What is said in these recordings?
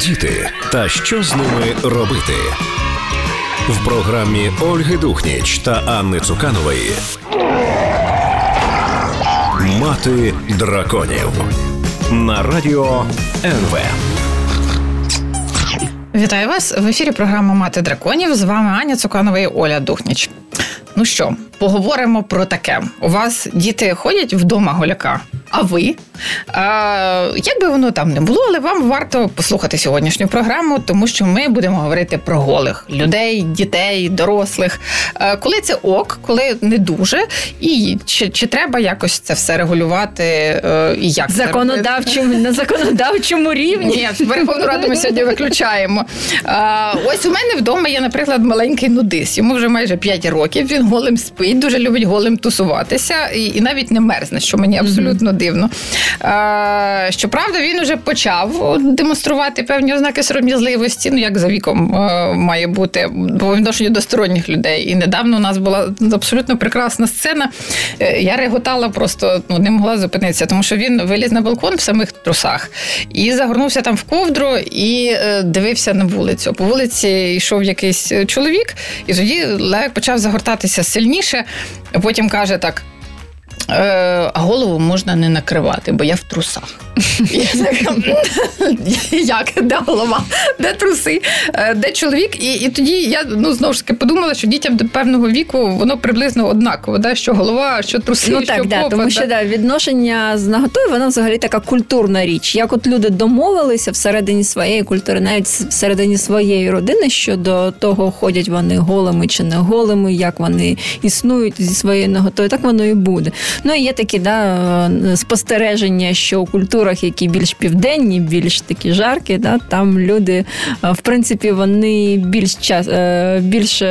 Діти та що з ними робити в програмі Ольги Духніч та Анни Цуканової. Мати драконів на радіо НВ. Вітаю вас в ефірі. Програма Мати драконів. З вами Аня Цуканова і Оля Духніч. Ну що, поговоримо про таке. У вас діти ходять вдома голяка. А ви? А, Як би воно там не було, але вам варто послухати сьогоднішню програму, тому що ми будемо говорити про голих людей, дітей, дорослих. А, коли це ок, коли не дуже, і чи чи треба якось це все регулювати? Е, і як законодавчому на законодавчому рівні? Ні, Верховну Раду ми сьогодні виключаємо. А, Ось у мене вдома є, наприклад, маленький нудис. Йому вже майже 5 років. Він голим спить, дуже любить голим тусуватися і, і навіть не мерзне, що мені абсолютно дивно. Щоправда, він вже почав демонструвати певні ознаки сором'язливості, ну як за віком е, має бути по відношенню до сторонніх людей. І недавно у нас була абсолютно прекрасна сцена. Е, я реготала просто ну, не могла зупинитися, тому що він виліз на балкон в самих трусах і загорнувся там в ковдру і е, дивився на вулицю. По вулиці йшов якийсь чоловік, і тоді Левик почав загортатися сильніше. Потім каже так. Е, голову можна не накривати, бо я в трусах. Як? Де голова? Де труси? Е, де чоловік? І і тоді я ну знову ж таки подумала, що дітям до певного віку воно приблизно однаково, да? що голова, що труси, ну, так, що да, попа, тому що да, відношення з наготою, воно взагалі така культурна річ. Як от люди домовилися всередині своєї культури, навіть всередині своєї родини, щодо того, ходять вони голими чи не голими, як вони існують зі своєю наготою, так воно і буде. Ну і є такі да, спостереження, що у культурах, які більш південні, більш такі жаркі, да, там люди, в принципі, вони більш час е, більш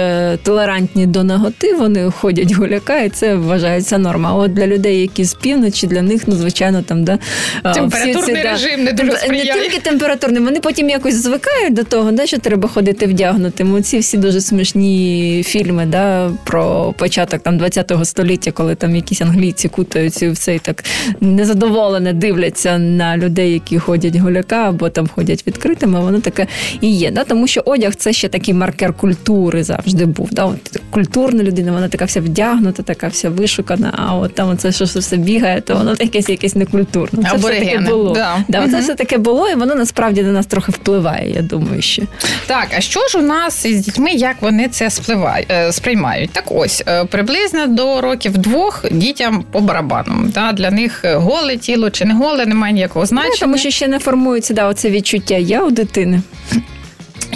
толерантні до наготи, вони ходять гуляка, і це вважається норма. А от для людей, які з півночі, для них, ну, звичайно, там да, температурний всі ці, режим не дуже сприяє. Не тільки температурний, вони потім якось звикають до того, да, що треба ходити вдягнутим. Ці всі дуже смішні фільми да, про початок там 20-го століття, коли там якісь англійці хлопці кутаються в цей так незадоволено дивляться на людей, які ходять гуляка або там ходять відкритими. Воно таке і є. Да? Тому що одяг це ще такий маркер культури завжди був. Да? От Культурна людина, вона така вся вдягнута, така вся вишукана. А от там це що все бігає, то воно якесь якесь некультурне. Це все таке було. Да. Да, угу. Це все таке було, і воно насправді на нас трохи впливає. Я думаю, що так. А що ж у нас із дітьми, як вони це спливають, е, сприймають? Так, ось е, приблизно до років двох дітям по барабану. Да? Для них голе тіло чи не голе, немає ніякого значення. Не, тому що ще не формується да, оце відчуття я у дитини.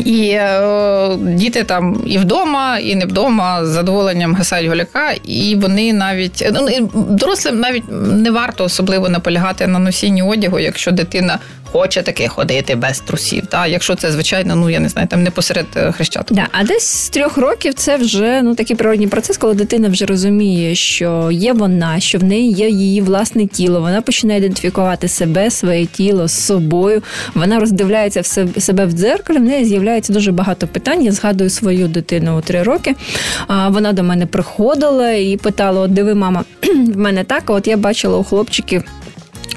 І е, діти там і вдома, і не вдома з задоволенням гасають голяка, і вони навіть ну дорослим навіть не варто особливо наполягати на носінні одягу, якщо дитина хоче таки ходити без трусів. Та якщо це звичайно, ну я не знаю, там не посеред е, хрещаток. Да, а десь з трьох років це вже ну такий природній процес, коли дитина вже розуміє, що є вона, що в неї є її власне тіло. Вона починає ідентифікувати себе, своє тіло з собою. Вона роздивляється в себе в дзеркалі. В неї з'являється дуже багато питань. Я згадую свою дитину у три роки. А вона до мене приходила і питала: От диви, мама, в мене так. От я бачила у хлопчиків.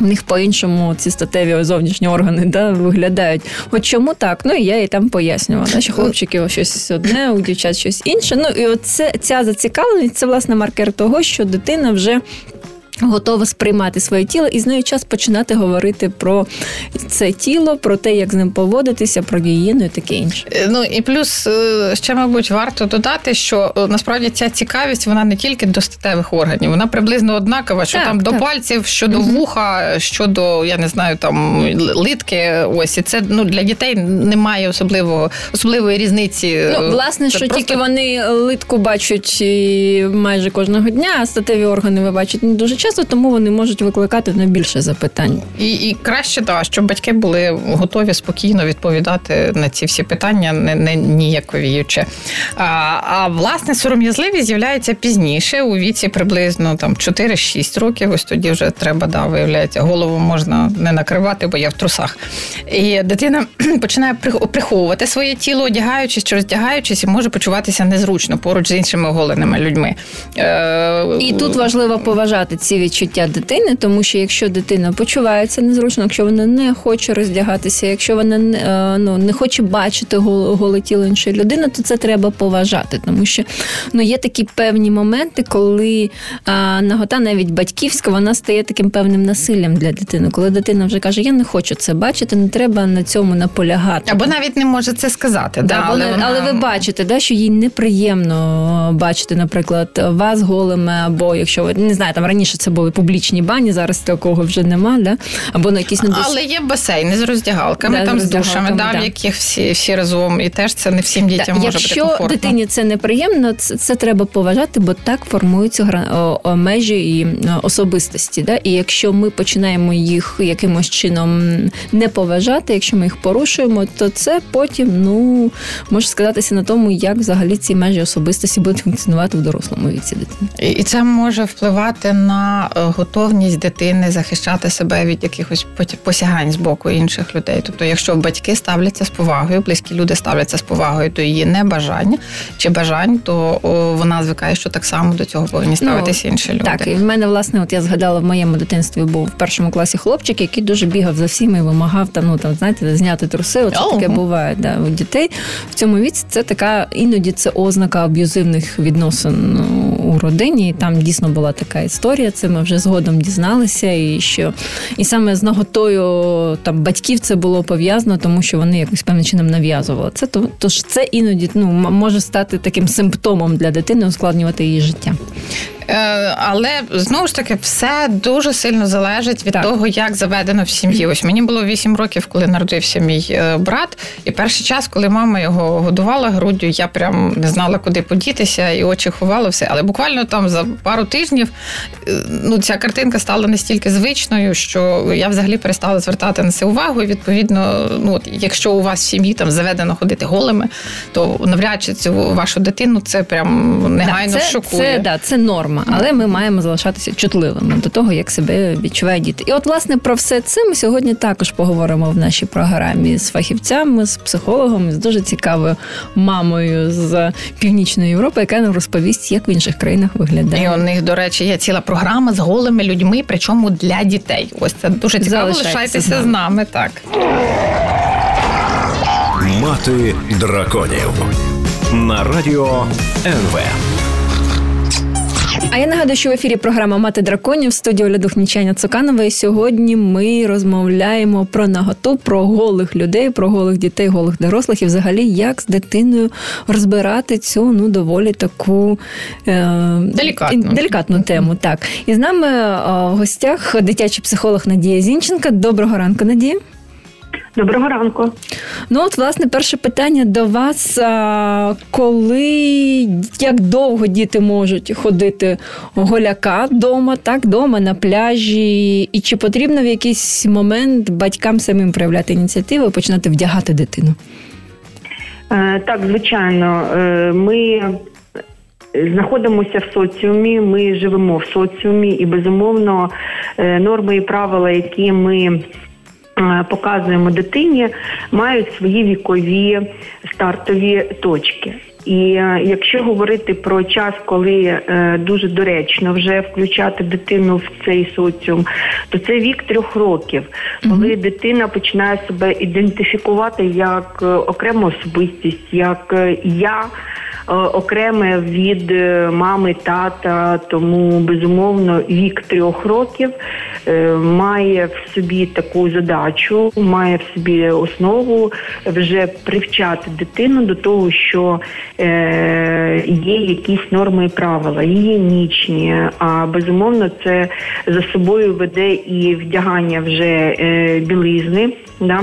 В них по-іншому ці статеві зовнішні органи да, виглядають. От чому так? Ну і я їй там пояснювала, що хлопчики щось одне, у дівчат щось інше. Ну і оце ця зацікавленість це власне маркер того, що дитина вже Готова сприймати своє тіло і з нею час починати говорити про це тіло, про те, як з ним поводитися, про гігієну і таке інше. Е, ну і плюс е, ще, мабуть, варто додати, що е, насправді ця цікавість вона не тільки до статевих органів, вона приблизно однакова, що так, там так. до пальців, що до вуха, що до я не знаю, там литки. Ось і це ну для дітей немає особливого особливої різниці. Ну, власне, це що просто... тільки вони литку бачать майже кожного дня, а статеві органи ви бачите не дуже часто, тому вони можуть викликати найбільше запитань. І і краще так, щоб батьки були готові спокійно відповідати на ці всі питання, не не ніяковіючи. А а власне сором'язливість з'являється пізніше, у віці приблизно там 4-6 років. Ось тоді вже треба, да, виявляється, голову можна не накривати, бо я в трусах. І дитина починає приховувати своє тіло, одягаючись чи роздягаючись, і може почуватися незручно поруч з іншими оголеними людьми. Е, і тут важливо поважати ці ці відчуття дитини, тому що якщо дитина почувається незручно, якщо вона не хоче роздягатися, якщо вона не, ну, не хоче бачити голе тіло іншої людини, то це треба поважати, тому що ну, є такі певні моменти, коли а, нагота навіть батьківська, вона стає таким певним насиллям для дитини. Коли дитина вже каже, я не хочу це бачити, не треба на цьому наполягати. Або навіть не може це сказати. Да, да, але, вона... але ви бачите, да, що їй неприємно бачити, наприклад, вас голими, або якщо ви не знаю, там раніше це були публічні бані, зараз такого вже нема, да? або на якісь недос... Але є басейни з роздягалками, да, там з душами, да, да. в яких всі всі разом, і теж це не всім дітям да, може якщо бути комфортно. дитині це неприємно, це, це треба поважати, бо так формуються гра... о, о, межі і особистості. Да? І якщо ми починаємо їх якимось чином не поважати, якщо ми їх порушуємо, то це потім ну може сказатися на тому, як взагалі ці межі особистості будуть функціонувати в дорослому віці дитини. І це може впливати на е, готовність дитини захищати себе від якихось посягань з боку інших людей. Тобто, якщо батьки ставляться з повагою, близькі люди ставляться з повагою до її небажання чи бажань, то вона звикає, що так само до цього повинні ставитися ну, інші люди. Так, і в мене власне, от я згадала в моєму дитинстві, був в першому класі хлопчик, який дуже бігав за всіми і вимагав там, ну там знаєте, зняти труси. Оце таке буває да, у дітей в цьому віці. Це така іноді це ознака аб'юзивних відносин ну, у родині. І Там дійсно була така історія. Це ми вже згодом дізналися, і що і саме з наготою там батьків це було пов'язано, тому що вони якось певним чином нав'язували це. То тож це іноді ну може стати таким симптомом для дитини, ускладнювати її життя. Е, але знову ж таки все дуже сильно залежить від так. того, як заведено в сім'ї. Ось мені було 8 років, коли народився мій е, брат. І перший час, коли мама його годувала груддю, я прям не знала, куди подітися, і очі ховала все. Але буквально там за пару тижнів е, ну, ця картинка стала настільки звичною, що я взагалі перестала звертати на це увагу. І відповідно, ну якщо у вас в сім'ї там заведено ходити голими, то навряд чи цю вашу дитину це прям негайно да, це, шокує. Це да, це норма норма, але ми маємо залишатися чутливими до того, як себе відчувають діти. І от, власне, про все це ми сьогодні також поговоримо в нашій програмі з фахівцями, з психологом, з дуже цікавою мамою з північної Європи, яка нам розповість, як в інших країнах виглядає. І у них, до речі, є ціла програма з голими людьми, причому для дітей. Ось це дуже цікаво. Лишайтеся з нами. Так мати драконів на радіо НВ. А я нагадую, що в ефірі програма Мати драконів Оля Духнічання Цуканова. І сьогодні ми розмовляємо про наготу, про голих людей, про голих дітей, голих дорослих і взагалі як з дитиною розбирати цю ну доволі таку е, делікатну. делікатну тему. Так, і з нами е, в гостях дитячий психолог Надія Зінченка. Доброго ранку, Надія. Доброго ранку. Ну, от, власне, перше питання до вас: коли як довго діти можуть ходити голяка вдома, так, вдома на пляжі, і чи потрібно в якийсь момент батькам самим проявляти ініціативу і починати вдягати дитину? Е, так, звичайно, е, ми. Знаходимося в соціумі, ми живемо в соціумі, і безумовно е, норми і правила, які ми показуємо дитині, мають свої вікові стартові точки. І е, якщо говорити про час, коли е, дуже доречно вже включати дитину в цей соціум, то це вік трьох років, коли mm дитина починає себе ідентифікувати як окрему особистість, як я. Е, окреме від е, мами, тата, тому безумовно вік трьох років е, має в собі таку задачу, має в собі основу вже привчати дитину до того, що є якісь норми і правила, гігієнічні, а безумовно це за собою веде і вдягання вже білизни. Да?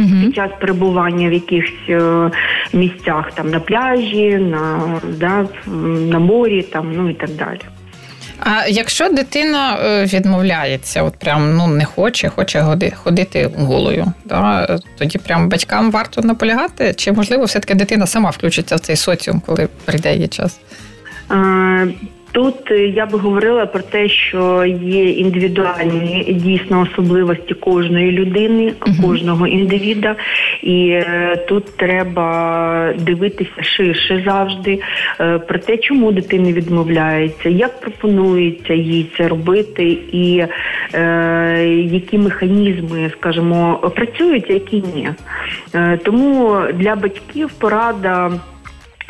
угу. під час перебування в якихось е, місцях, там на пляжі, на да, на морі, там ну і так далі. А якщо дитина е, відмовляється, от прям ну не хоче, хоче ходити голою, да, тоді прям батькам варто наполягати, чи можливо все таки дитина сама включиться в цей соціум, коли прийде її час? Тут е, я би говорила про те, що є індивідуальні дійсно особливості кожної людини, кожного індивіда, і е, тут треба дивитися ширше завжди е, про те, чому дитина відмовляється, як пропонується їй це робити, і е, які механізми, скажімо, працюють, а які ні. Тому для батьків порада.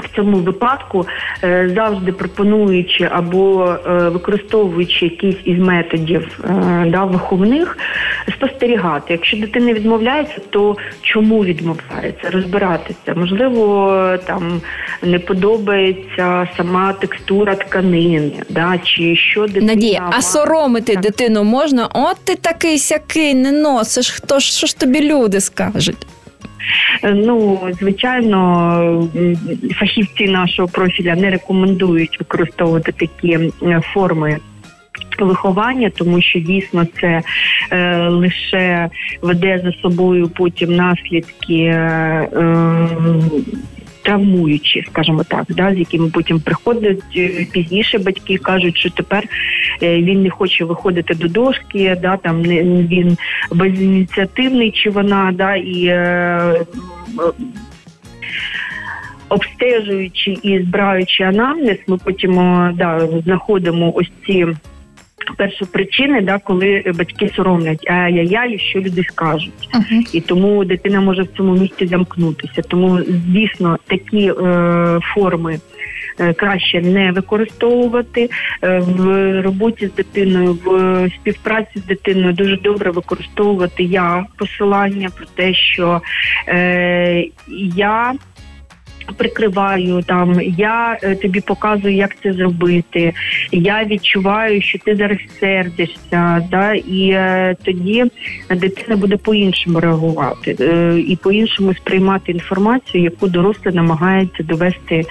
В цьому випадку е, завжди пропонуючи або е, використовуючи якийсь із методів е, да, виховних, спостерігати. Якщо дитина відмовляється, то чому відмовляється? Розбиратися. Можливо, там не подобається сама текстура тканини, да, чи що дитина... Надія, а соромити Так. дитину можна? От ти такий сякий, не носиш. Хто ж що ж тобі люди скажуть? Е, Ну, звичайно, фахівці нашого профіля не рекомендують використовувати такі форми. Виховання, тому що дійсно це е, лише веде за собою потім наслідки е, травмуючі, скажімо так, да, з якими потім приходять е, пізніше батьки кажуть, що тепер е, він не хоче виходити до дошки, да, там він безініціативний чи вона, да, і е, обстежуючи і збираючи анамнез, ми потім да, знаходимо ось ці. Перші причини, да, коли батьки соромлять, ай-яй-яй, що люди скажуть, Мгм. і тому дитина може в цьому місці замкнутися. Тому, звісно, такі е, форми е, краще не використовувати Е, в роботі з дитиною, в співпраці з дитиною дуже добре використовувати я посилання про те, що е, я. Прикриваю там, я е, тобі показую, як це зробити. Я відчуваю, що ти зараз сердишся, да, і е, тоді дитина буде по-іншому реагувати е, і по-іншому сприймати інформацію, яку дорослий намагається довести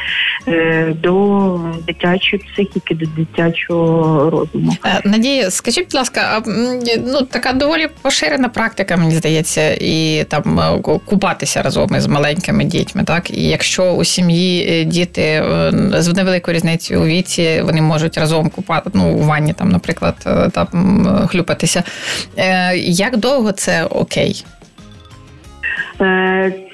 е, до дитячої психіки, до дитячого розуму. Е, Надія, скажіть, будь ласка, ну така доволі поширена практика, мені здається, і там е, купатися разом із маленькими дітьми. Так, і якщо у сім'ї е, діти е, з невеликою різницею у віці, вони можуть разом купати, ну у ванні там, наприклад, е, там хлюпатися. Як довго це окей?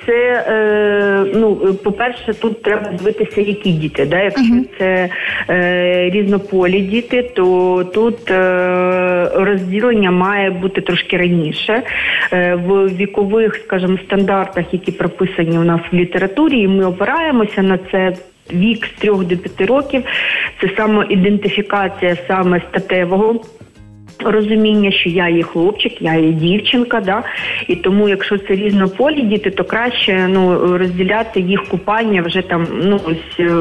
Це е, ну, по-перше, тут треба дивитися, які діти. Да? Якщо Мгм. це е, різнополі діти, то тут е, розділення має бути трошки раніше. Е, в вікових, скажімо, стандартах, які прописані у нас в літературі, і ми опираємося на це. Вік з 3 до 5 років це саме ідентифікація саме статевого розуміння, що я є хлопчик, я є дівчинка, да? і тому, якщо це різнополі діти, то краще ну, розділяти їх купання вже там ну, ось, е,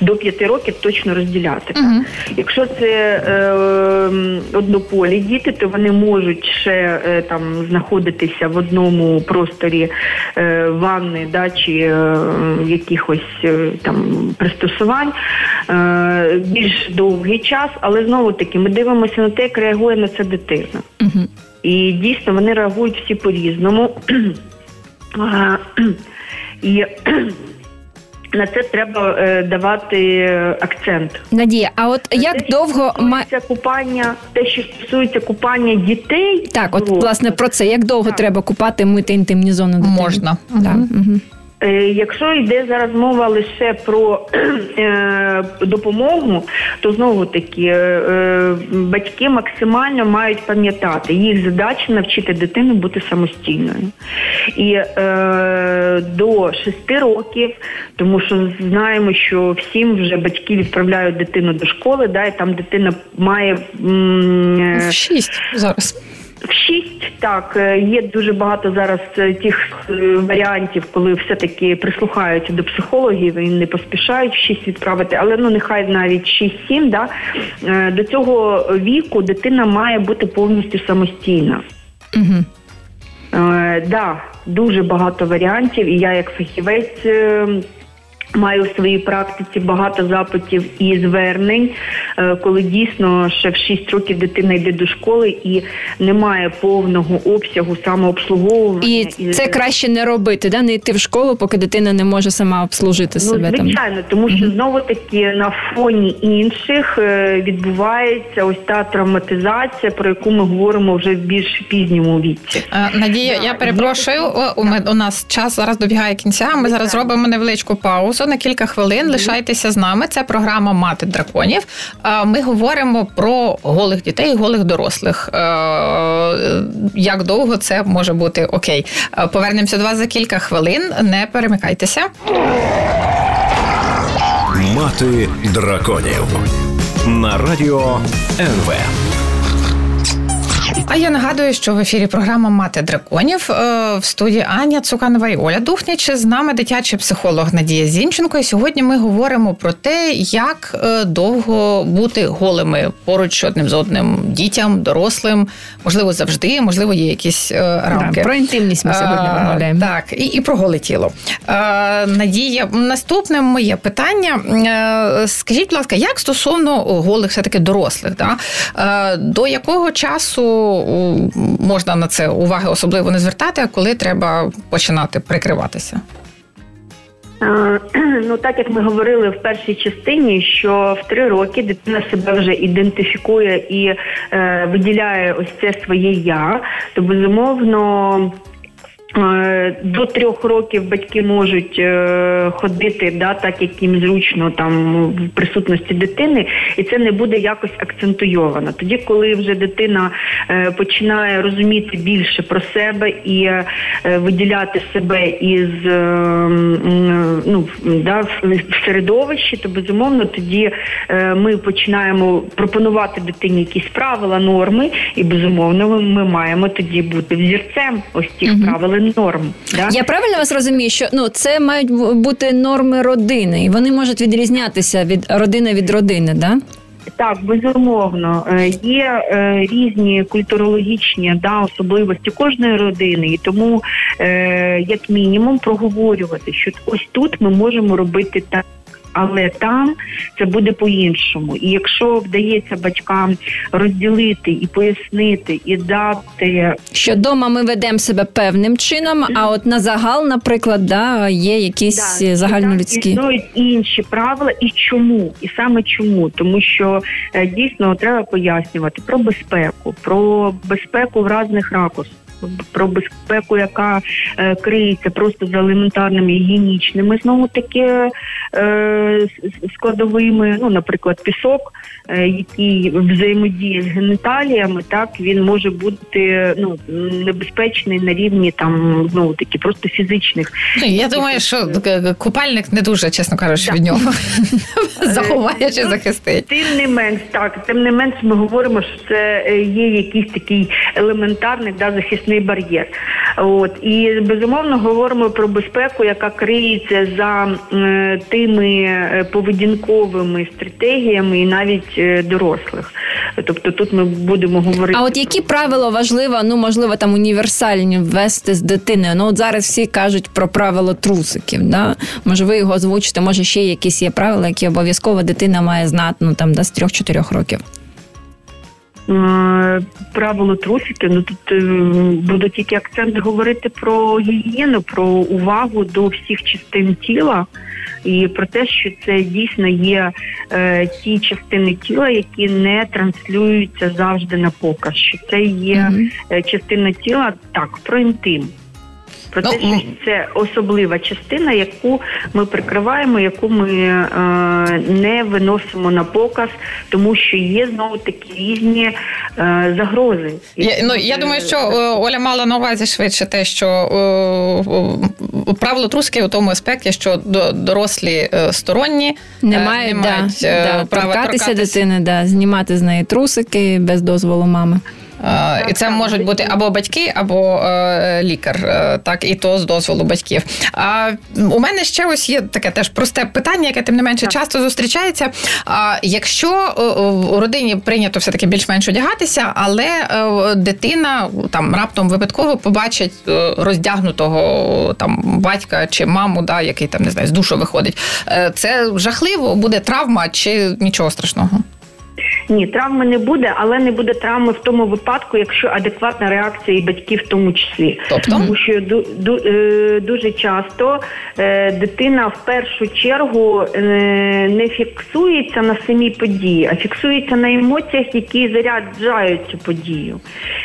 до п'яти років точно розділяти. так. Мгм. Якщо це е, однополі діти, то вони можуть ще е, там знаходитися в одному просторі е, ванни да, чи е, якихось е, там пристосувань більш довгий час, але знову таки ми дивимося на те, як реагує на це дитина. Угу. І дійсно вони реагують всі по-різному. І на це треба е, давати акцент. Надія, а от як Те, довго ма... стосується купання, те, що стосується купання дітей, так, от власне про це, як довго Так. треба купати мити інтимні зони дитини? Можна. Так. Угу. Е, Якщо йде зараз мова лише про е, допомогу, то знову таки е, батьки максимально мають пам'ятати їх задача навчити дитину бути самостійною. І е, до 6 років, тому що знаємо, що всім вже батьки відправляють дитину до школи, да, і там дитина має В шість зараз. В шість так е, є дуже багато зараз е, тих е, варіантів, коли все-таки прислухаються до психологів і не поспішають в шість відправити, але ну нехай навіть 6-7, да, до цього віку дитина має бути повністю самостійна. Угу. Е, да, дуже багато варіантів, і я як фахівець. Маю у своїй практиці багато запитів і звернень, е, коли дійсно ще в 6 років дитина йде до школи і немає повного обсягу самообслуговування. І це краще не робити, да? не йти в школу, поки дитина не може сама обслужити ну, себе. Звичайно, там. тому що знову таки на фоні інших е, відбувається ось та травматизація, про яку ми говоримо вже в більш пізньому віці. Е, Надія, я перепрошую. У, у нас час зараз добігає кінця. Ми зараз зробимо невеличку паузу на кілька хвилин. Лишайтеся з нами. Це програма Мати драконів. Ми говоримо про голих дітей, і голих дорослих. Як довго це може бути окей? Повернемося до вас за кілька хвилин. Не перемикайтеся. Мати драконів на радіо НВ. А я нагадую, що в ефірі програма Мати драконів е, в студії Аня Цуканова і Оля Духніч. З нами дитячий психолог Надія Зінченко. І сьогодні ми говоримо про те, як е, довго бути голими поруч одним з одним дітям, дорослим, можливо, завжди, можливо, є якісь е, рамки. Да, про інтимність ми сьогодні розмовляємо. Так, і, і про голе тіло. Надія, наступне моє питання. Скажіть, будь ласка, як стосовно голих, все таки дорослих, да? до якого часу? Можна на це уваги особливо не звертати, а коли треба починати прикриватися? Ну, так як ми говорили в першій частині, що в три роки дитина себе вже ідентифікує і е, виділяє ось це своє я, то безумовно до трьох років батьки можуть е, ходити, да, так як їм зручно там в присутності дитини, і це не буде якось акцентуйовано. Тоді, коли вже дитина е, починає розуміти більше про себе і виділяти себе із ну, да, в середовищі, то безумовно тоді ми починаємо пропонувати дитині якісь правила, норми, і безумовно ми маємо тоді бути взірцем ось цих правил норм. Да? Я правильно вас розумію, що ну це мають бути норми родини, і вони можуть відрізнятися від родини від родини, да? Так, безумовно, е, є е, різні культурологічні да, особливості кожної родини, і тому, е, як мінімум, проговорювати, що ось тут ми можемо робити так але там це буде по-іншому. І якщо вдається батькам розділити і пояснити, і дати що вдома ми ведемо себе певним чином, а от на загал, наприклад, да, є якісь да, загальнолюдські існують інші правила, і чому, і саме чому, тому що е, дійсно треба пояснювати про безпеку, про безпеку в різних ракурсах про безпеку, яка е, криється просто за елементарними гігієнічними знову таки е, складовими. Ну, наприклад, пісок, е, який взаємодіє з геніталіями, так він може бути ну небезпечний на рівні там знову таки просто фізичних. Ну, я думаю, що купальник не дуже, чесно кажучи, від нього заховає чи захистить. Тим не менш, так тим не менш, ми говоримо, що це є якийсь такий елементарний да захисний фізичний бар'єр. От і безумовно говоримо про безпеку, яка криється за е, тими поведінковими стратегіями і навіть е, дорослих. Тобто тут ми будемо говорити. А от які правила важливо, ну можливо, там універсальні ввести з дитиною? Ну от зараз всі кажуть про правило трусиків. Да? Може, ви його озвучите, може ще якісь є правила, які обов'язково дитина має знати ну, там, до з 3-4 років. Е, правило трусики, ну тут буде тільки акцент говорити про гігієну, про увагу до всіх частин тіла і про те, що це дійсно є е, ті частини тіла, які не транслюються завжди на показ. Що це є mm-hmm. частина тіла так про інтим. Про те, ну, що це особлива частина, яку ми прикриваємо, яку ми е, не виносимо на показ, тому що є знову такі різні е, загрози. Я, ну я думаю, що е, Оля мала на увазі швидше те, що е, правило труски у тому аспекті, що дорослі е, сторонні не е, мають, не мають да, права торкатися дитини, да, знімати з неї трусики без дозволу мами. І це можуть бути або батьки, або е, лікар, е, так і то з дозволу батьків. А у мене ще ось є таке теж просте питання, яке тим не менше так. часто зустрічається. А якщо у родині прийнято все таки більш-менш одягатися, але е, дитина там раптом випадково побачить е, роздягнутого там батька чи маму, да, який там не знаю, з душу виходить, е, це жахливо, буде травма чи нічого страшного. Ні, травми не буде, але не буде травми в тому випадку, якщо адекватна реакція і батьків в тому числі. Тобто? Тому що е, дуже часто е, дитина в першу чергу е, не фіксується на самій події, а фіксується на емоціях, які заряджають цю подію.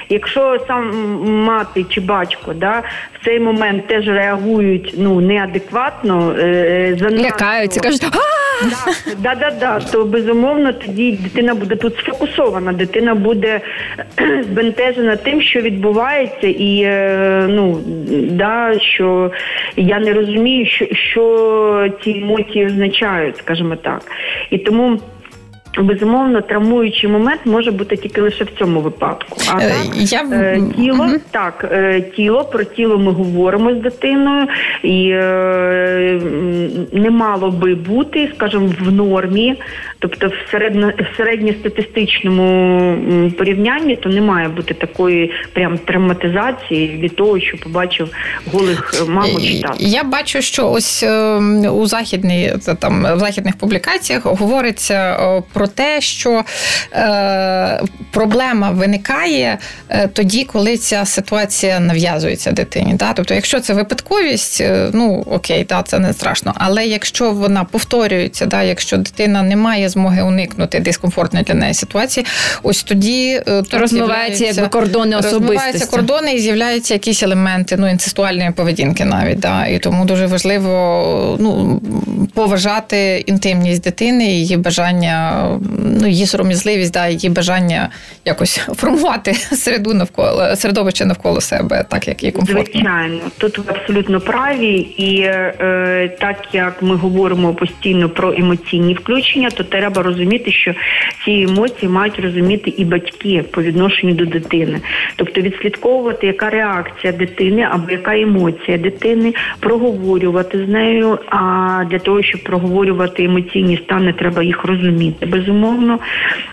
Якщо сам мати чи батько да, в цей момент теж реагують ну неадекватно, занадто... лякаються, кажуть. Да, да, да, то безумовно тоді дитина буде тут сфокусована. Дитина буде збентежена тим, що відбувається, і е, ну да, що я не розумію, що, що ці емоції означають, скажімо так. І тому. Безумовно, травмуючий момент може бути тільки лише в цьому випадку. А е, так, Я... Е, тіло угу. так, е, тіло про тіло ми говоримо з дитиною, і не мало би бути, скажімо, в нормі, тобто в середньо, в середньостатистичному порівнянні, то не має бути такої прям травматизації від того, що побачив голих маму чи тата. Я бачу, що ось ем, у західній там в західних публікаціях говориться про про те, що е, проблема виникає е, тоді, коли ця ситуація нав'язується дитині. Да? Тобто, якщо це випадковість, е, ну окей, да, це не страшно. Але якщо вона повторюється, да, якщо дитина не має змоги уникнути дискомфортної для неї ситуації, ось тоді е, то розмиваються якби кордони особистості. Кордони і з'являються якісь елементи ну, інцестуальної поведінки навіть. Да? І тому дуже важливо ну, поважати інтимність дитини, її бажання ну, її сором'язливість, да, її бажання якось формувати середу навколо середовище навколо себе, так як їй комфортно. Звичайно, тут ви абсолютно праві, і е, так як ми говоримо постійно про емоційні включення, то треба розуміти, що ці емоції мають розуміти і батьки по відношенню до дитини, тобто відслідковувати, яка реакція дитини або яка емоція дитини, проговорювати з нею. А для того, щоб проговорювати емоційні стани, треба їх розуміти безумовно.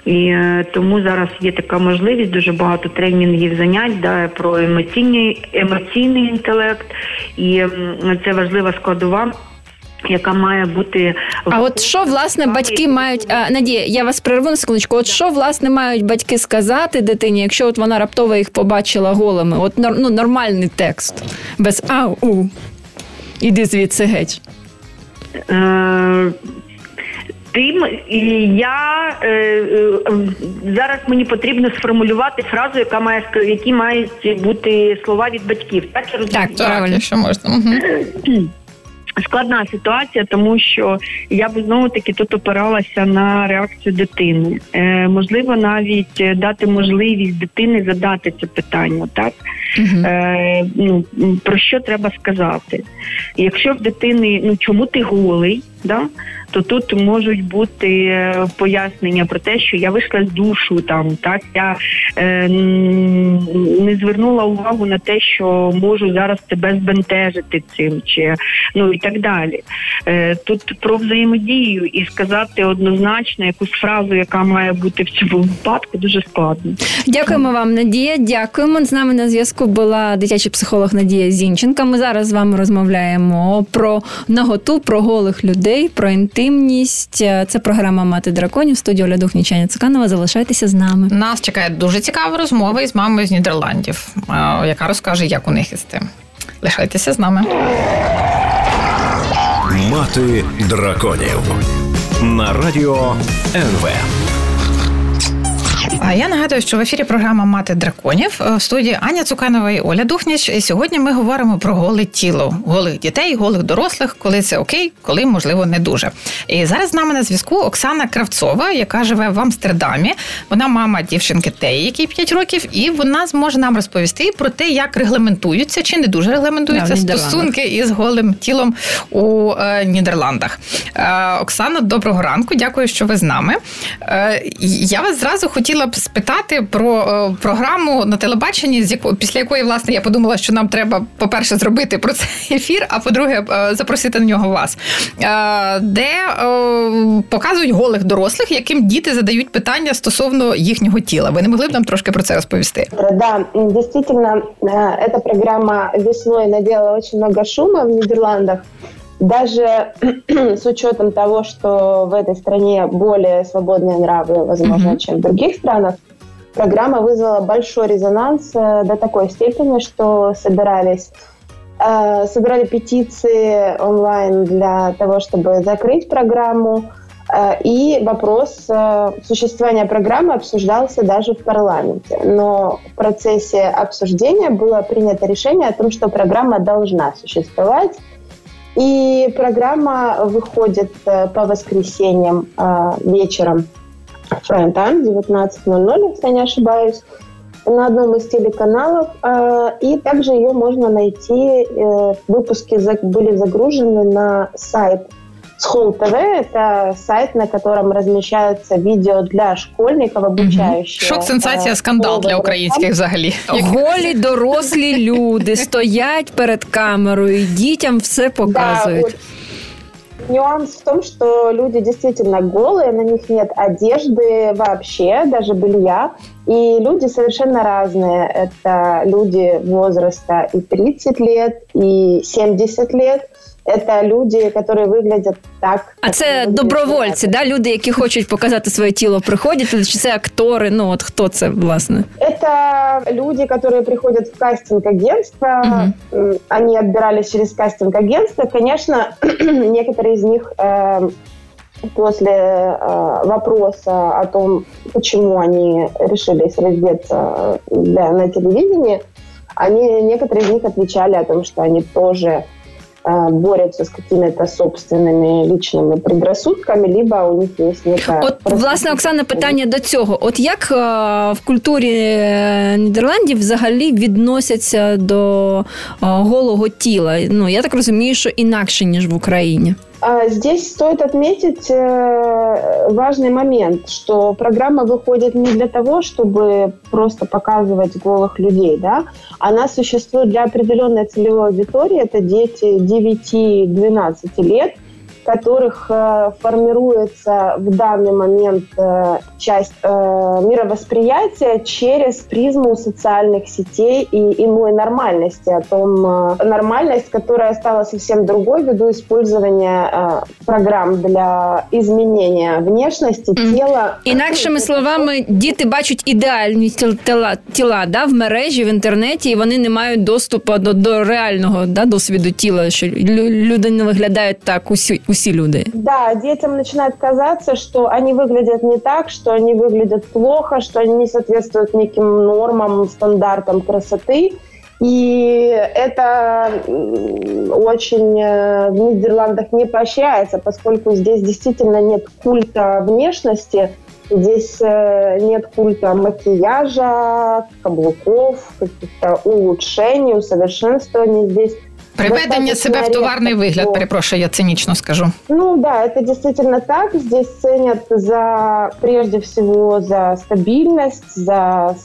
І е, тому зараз є така можливість, дуже багато тренінгів занять да, про емоційний, емоційний інтелект, і це важлива складова. Яка має бути а от що власне батьки мають а, Надія? Я вас перерву на секундочку. От що власне мають батьки сказати дитині, якщо от вона раптово їх побачила голими? От ну, нормальний текст без ау у іди звідси геть. Е, Тим я е, е, зараз мені потрібно сформулювати фразу, яка має які мають бути слова від батьків. Так я розумію? Так, правильно, що можна. Угу. Складна ситуація, тому що я би знову таки тут опиралася на реакцію дитини. Е, Можливо, навіть дати можливість дитини задати це питання, так Е, ну про що треба сказати? Якщо в дитини ну чому ти голий, да то тут можуть бути е, пояснення про те, що я вийшла з душу там, так я е, не звернула увагу на те, що можу зараз тебе збентежити цим, чи ну і так далі. Е, Тут про взаємодію і сказати однозначно якусь фразу, яка має бути в цьому випадку, дуже складно. Дякуємо вам, Надія. Дякуємо. З нами на зв'язку була дитячий психолог Надія Зінченка. Ми зараз з вами розмовляємо про наготу, про голих людей, про інтим інтимність. Це програма Мати драконів. Студія Оля Духнічаня Цуканова. Залишайтеся з нами. Нас чекає дуже цікава розмова із мамою з Нідерландів, яка розкаже, як у них із тим. Лишайтеся з нами. Мати драконів на радіо НВ. А я нагадую, що в ефірі програма Мати драконів е, в студії Аня Цуканова і Оля Духніч. І сьогодні ми говоримо про голе тіло, голих дітей, голих дорослих, коли це окей, коли можливо не дуже. І зараз з нами на зв'язку Оксана Кравцова, яка живе в Амстердамі. Вона мама дівчинки Теї, якій 5 років, і вона зможе нам розповісти про те, як регламентуються чи не дуже регламентуються да, стосунки із голим тілом у е, Нідерландах. Е, Оксана, доброго ранку. Дякую, що ви з нами. Е, я вас зразу хотіла б спитати про е, програму на телебаченні, з якої після якої власне я подумала, що нам треба, по-перше, зробити про цей ефір, а по-друге, е, запросити на нього вас, е, де показують голих дорослих, яким діти задають питання стосовно їхнього тіла. Ви не могли б нам трошки про це розповісти? Да, действительно, эта программа весной наделала очень много шума в Нидерландах. Даже с учетом того, что в этой стране более свободные нравы, возможно, mm-hmm. чем в других странах, программа вызвала большой резонанс э, до такой степени, что собирались э, собирали петиции онлайн для того, чтобы закрыть программу. Э, и вопрос существования программы обсуждался даже в парламенте. Но в процессе обсуждения было принято решение о том, что программа должна существовать, и программа выходит э, по воскресеньям э, вечером в прайм-тайм 19.00, если я не ошибаюсь, на одном из телеканалов. Э, и также ее можно найти, выпуски были загружены на сайт School TV – это сайт, на котором размещаются видео для школьників, обучаючих. Шок, сенсація, скандал для українських взагалі. Голі дорослі люди стоять перед камерою, дітям все показують. Да, Нюанс в том, что люди действительно голые, на них нет одежды вообще, даже белья. И люди совершенно разные. Это люди возраста и 30 лет, и 70 лет. Це люди, які виглядять так. А це добровольці, да? люди, які хочуть показати своє тіло, приходять, чи це актори? Ну от хто це власне? Это люди, которые приходят в кастинг-агентство. Угу. Они отбирались через кастинг-агентство. Конечно, некоторые из них э, после э, вопроса о том, почему они решились раздеться для, на телевидении, они, некоторые из них отвечали о том, что они тоже борються з какими-то собственними лічними предрассудками, либо у них є нека... От, власне, Оксана, питання до цього. От як в культурі е, Нідерландів взагалі відносяться до голого тіла? Ну, я так розумію, що інакше, ніж в Україні. Здесь стоит отметить э, важный момент, что программа выходит не для того, чтобы просто показывать голых людей, да, она существует для определенной целевой аудитории, это дети 9-12 лет, которых э, формируется в данный момент э, часть э, мировосприятия через призму социальных сетей и иной нормальности, о том э, нормальность, которая стала совсем другой ввиду использования э, программ для изменения внешности mm. тіла. Інакшими словами, діти бачать ідеальні тіла, тіла да, в мережі, в інтернеті, і вони не мають доступу до, до реального да, досвіду тіла, що люди не виглядають так усі, усі люди. Да, детям начинает казаться, что они выглядят не так, что они выглядят плохо, что они не соответствуют неким нормам, стандартам красоты. И это очень э, в Нидерландах не поощряется, поскольку здесь действительно нет культа внешности, здесь э, нет культа макияжа, каблуков, каких-то улучшений, усовершенствований. Здесь Приведення себе в товарний вигляд, перепрошую, я цинично скажу. Ну да, это действительно так. Здесь ценят за прежде всего за стабильность, за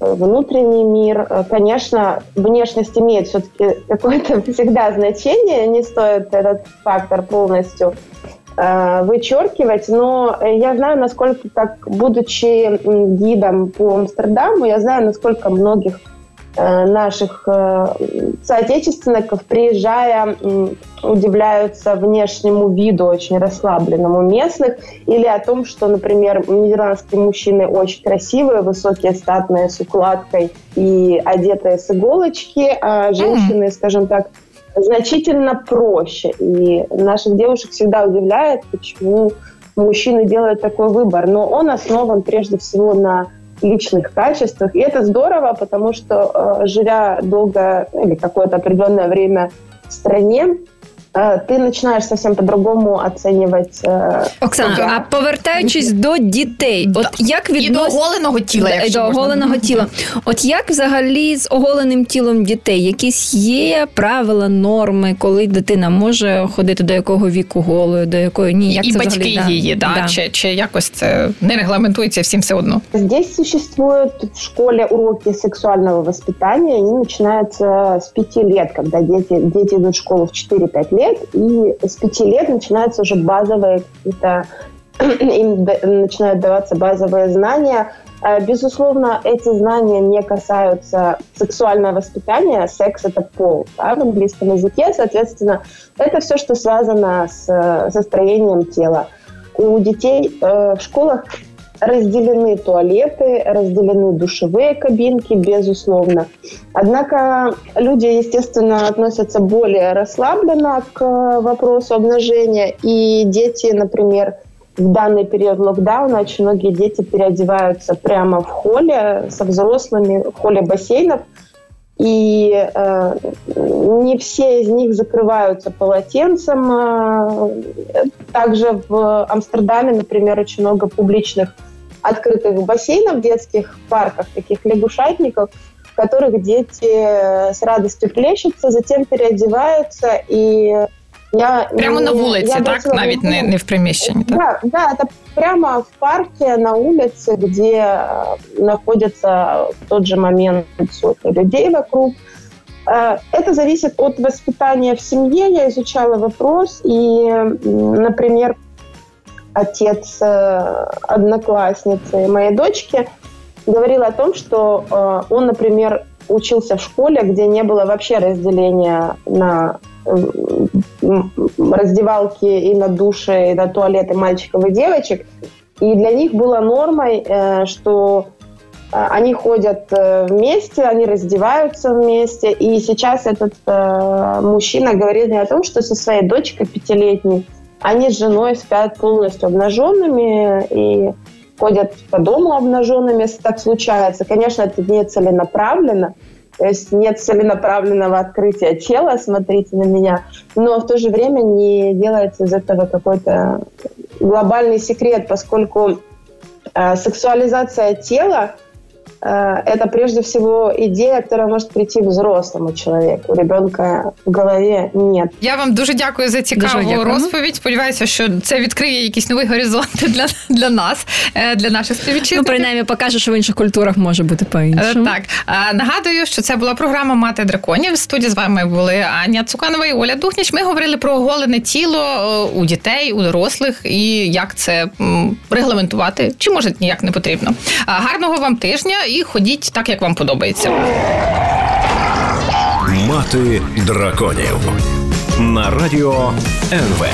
внутренний мир. Конечно, внешность имеет все-таки какое-то всегда значение, не стоит этот фактор полностью э, вычеркивать, но я знаю, насколько, как будучи гидом по Амстердаму, я знаю, насколько многих Э, наших э, соотечественников, приезжая, удивляются внешнему виду очень расслабленному местных или о том, что, например, нидерландские мужчины очень красивые, высокие, статные, с укладкой и одетые с иголочки, а женщины, скажем так, значительно проще. И наших девушек всегда удивляет, почему мужчины делают такой выбор. Но он основан прежде всего на личных качествах. И это здорово, потому что, э, живя долго или какое-то определенное время в стране, Э, ты начинаешь совсем по-другому оценивать. Э, Оксана, себя. а повертаючись до дітей, от як віднос... І до оголеного тіла, якщо до оголеного тіла. От як взагалі з оголеним тілом дітей? Якісь є правила, норми, коли дитина може ходити до якого віку голою, до якої ні, як і це батьки взагалі? її, да. Да. Чи, чи якось це не регламентується всім все одно? Здесь существуют в школе уроки сексуального воспитания, они начинаются с пяти лет, когда дети, дети идут в школу в 4-5 лет, Лет, и с пяти лет начинаются уже базовые какие-то, им начинают даваться базовые знания. А, безусловно, эти знания не касаются сексуального воспитания. Секс – это пол да, в английском языке. Соответственно, это все, что связано с, со строением тела. У детей э, в школах разделены туалеты, разделены душевые кабинки, безусловно. Однако люди, естественно, относятся более расслабленно к э, вопросу обнажения. И дети, например, в данный период локдауна очень многие дети переодеваются прямо в холле со взрослыми, в холле бассейнов. И э, не все из них закрываются полотенцем. Э, также в Амстердаме, например, очень много публичных открытых бассейнов, детских парках, таких лягушатников, в которых дети с радостью плещутся, затем переодеваются и я, Прямо на вулиці, так? Навіть не, не в приміщенні. Так? Да, да, это прямо в парке на улице, где э, находится в тот же момент сотни людей вокруг. Э, это зависит от воспитания в семье. Я изучала вопрос, и, например, отец э, одноклассницы моей дочки, говорил о том, что э, он, например, учился в школе, где не было вообще разделения на раздевалки и на души, и на туалеты мальчиков и девочек. И для них было нормой, что они ходят вместе, они раздеваются вместе. И сейчас этот мужчина говорит мне о том, что со своей дочкой пятилетней они с женой спят полностью обнаженными и ходят по дому обнаженными, если так случается. Конечно, это не целенаправленно, то есть нет целенаправленного открытия тела, смотрите на меня, но в то же время не делается из этого какой-то глобальный секрет, поскольку э, сексуализация тела Э, это прежде всего идея, которая может прийти взрослому человеку. Ребенка в голові нет. Я вам дуже дякую за цікаву розповідь. Сподіваюся, що це відкриє якісь нові горизонти для для нас, е, для наших співвітчизників. Ну, принаймні, покаже, що в інших культурах може бути по-іншому. Е, так нагадую, що це була програма Мати драконів. В студії з вами були Аня Цуканова і Оля Духніч. Ми говорили про оголене тіло е, у дітей, у дорослих і як це регламентувати, чи може ніяк не потрібно. Гарного вам тижня і ходіть так, як вам подобається. Мати драконів на радіо НВ.